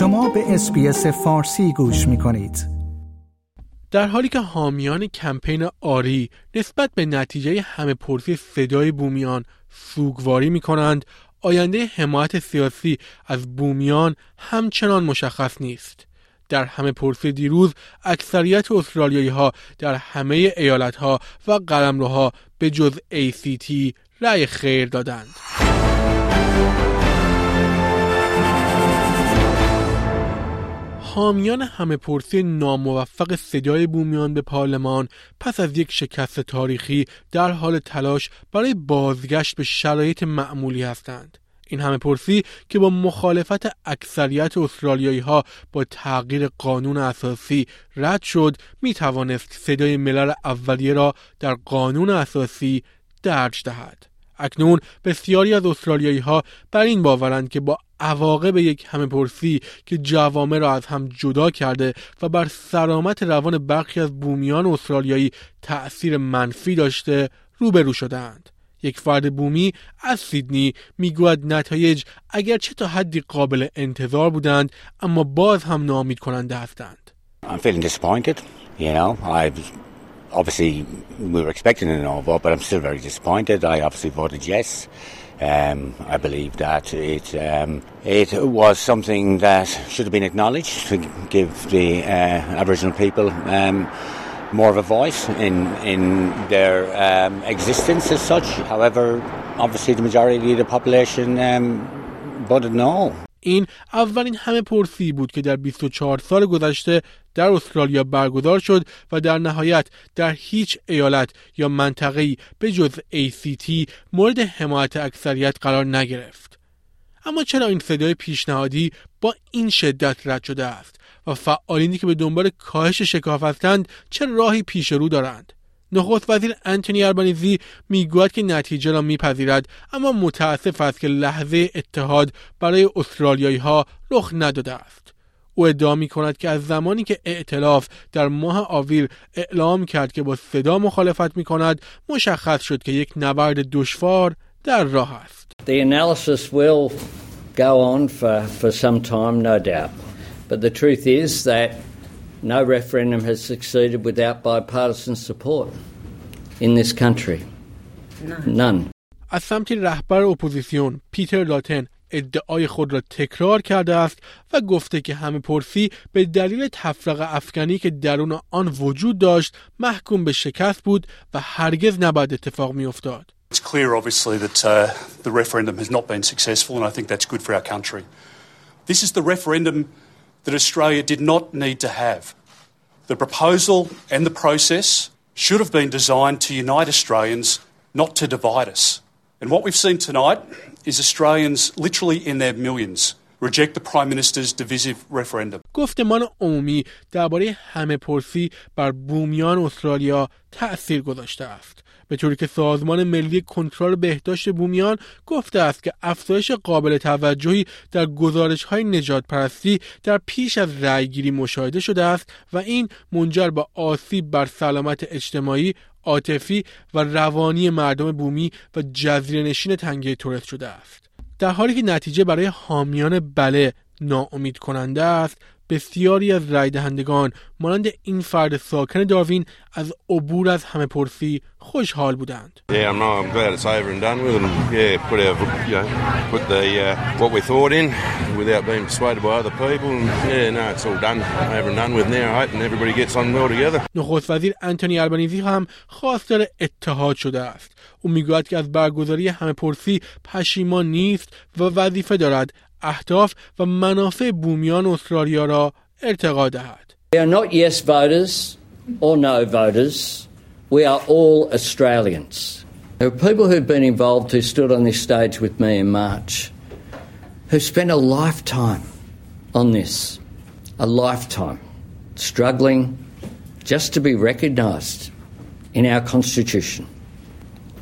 شما به اسپیس فارسی گوش می کنید. در حالی که حامیان کمپین آری نسبت به نتیجه همه پرسی صدای بومیان سوگواری می کنند آینده حمایت سیاسی از بومیان همچنان مشخص نیست. در همه پرسی دیروز اکثریت استرالیایی ها در همه ایالت ها و قلمروها به جز ACT رأی خیر دادند. حامیان همه پرسی ناموفق صدای بومیان به پارلمان پس از یک شکست تاریخی در حال تلاش برای بازگشت به شرایط معمولی هستند. این همه پرسی که با مخالفت اکثریت استرالیایی ها با تغییر قانون اساسی رد شد می توانست صدای ملل اولیه را در قانون اساسی درج دهد. اکنون بسیاری از استرالیایی ها بر این باورند که با عواقب یک همه پرسی که جوامع را از هم جدا کرده و بر سلامت روان برخی از بومیان استرالیایی تأثیر منفی داشته روبرو شدهاند. یک فرد بومی از سیدنی می‌گوید نتایج اگرچه تا حدی قابل انتظار بودند اما باز هم نامید کننده هستند. I'm feeling disappointed. You know, I obviously we were expecting a no vote, but I'm still very disappointed. I obviously voted yes. Um, I believe that it um, it was something that should have been acknowledged to give the uh, Aboriginal people um, more of a voice in in their um, existence as such. However, obviously the majority of the population um, voted no. این اولین همه پرسی بود که در 24 سال گذشته در استرالیا برگزار شد و در نهایت در هیچ ایالت یا منطقه‌ای به جز ACT مورد حمایت اکثریت قرار نگرفت. اما چرا این صدای پیشنهادی با این شدت رد شده است و فعالینی که به دنبال کاهش شکاف هستند چه راهی پیش رو دارند؟ نخست وزیر انتونی اربانیزی می‌گوید که نتیجه را میپذیرد اما متاسف است که لحظه اتحاد برای استرالیایی ها رخ نداده است او ادعا می کند که از زمانی که ائتلاف در ماه آویر اعلام کرد که با صدا مخالفت می کند مشخص شد که یک نبرد دشوار در راه است. The analysis will go on for, for some time, no doubt. But the truth is that no referendum has succeeded without bipartisan support in this country. None. از سمت رهبر اپوزیسیون پیتر لاتن ادعای خود را تکرار کرده است و گفته که همه پرسی به دلیل تفرق افغانی که درون آن وجود داشت محکوم به شکست بود و هرگز نباید اتفاق می افتاد. It's clear, obviously, that uh, the referendum has not been successful, and I think that's good for our country. This is the referendum that Australia did not need to have. The proposal and the process should have been designed to unite Australians, not to divide us. And what we've seen tonight is Australians, literally in their millions, reject the Prime Minister's divisive referendum. گفتمان عمومی درباره همه پرسی بر بومیان استرالیا تأثیر گذاشته است. به طوری که سازمان ملی کنترل بهداشت بومیان گفته است که افزایش قابل توجهی در گزارش های نجات پرستی در پیش از رأیگیری مشاهده شده است و این منجر به آسیب بر سلامت اجتماعی عاطفی و روانی مردم بومی و جزیره نشین تنگه تورست شده است. در حالی که نتیجه برای حامیان بله ناامید کننده است بسیاری از رای دهندگان مانند این فرد ساکن داروین از عبور از همه پرسی خوشحال بودند. Yeah, I'm, not, I'm glad it's over and done with and yeah, put our, you know, put the, uh, what we thought in without being persuaded by other people and yeah, no, it's all done, over and done with now, I hope and everybody gets on well together. نخست وزیر انتونی البنیزی هم خواستار اتحاد شده است. او می‌گوید که از برگزاری همه پرسی پشیمان نیست و وظیفه دارد اهداف و منافع بومیان استرالیا را ارتقا دهد. We are not yes voters or no voters. We are all Australians. There are people who've been involved who stood on this stage with me in March who spent a lifetime on this. A lifetime. Struggling just to be recognised in our Constitution.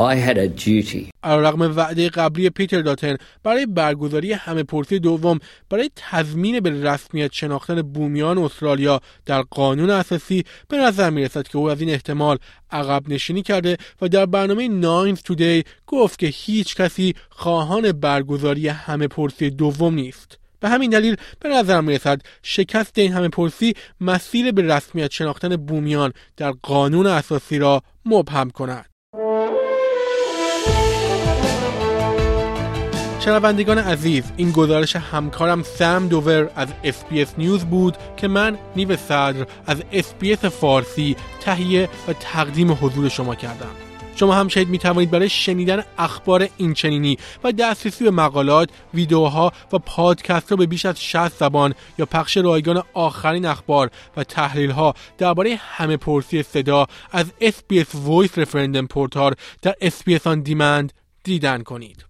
I had a duty. رغم وعده قبلی پیتر داتن برای برگزاری همه پرسی دوم برای تضمین به رسمیت شناختن بومیان استرالیا در قانون اساسی به نظر می رسد که او از این احتمال عقب نشینی کرده و در برنامه ناینز تودی گفت که هیچ کسی خواهان برگزاری همه پرسی دوم نیست. به همین دلیل به نظر می‌رسد شکست این همه پرسی مسیر به رسمیت شناختن بومیان در قانون اساسی را مبهم کند شنوندگان عزیز این گزارش همکارم سم دوور از SBS News بود که من نیو صدر از SBS فارسی تهیه و تقدیم حضور شما کردم شما هم شاید می توانید برای شنیدن اخبار اینچنینی و دسترسی به مقالات، ویدیوها و پادکست را به بیش از 60 زبان یا پخش رایگان آخرین اخبار و تحلیل ها درباره همه پرسی صدا از SBS Voice Referendum portal در SBS On Demand دیدن کنید.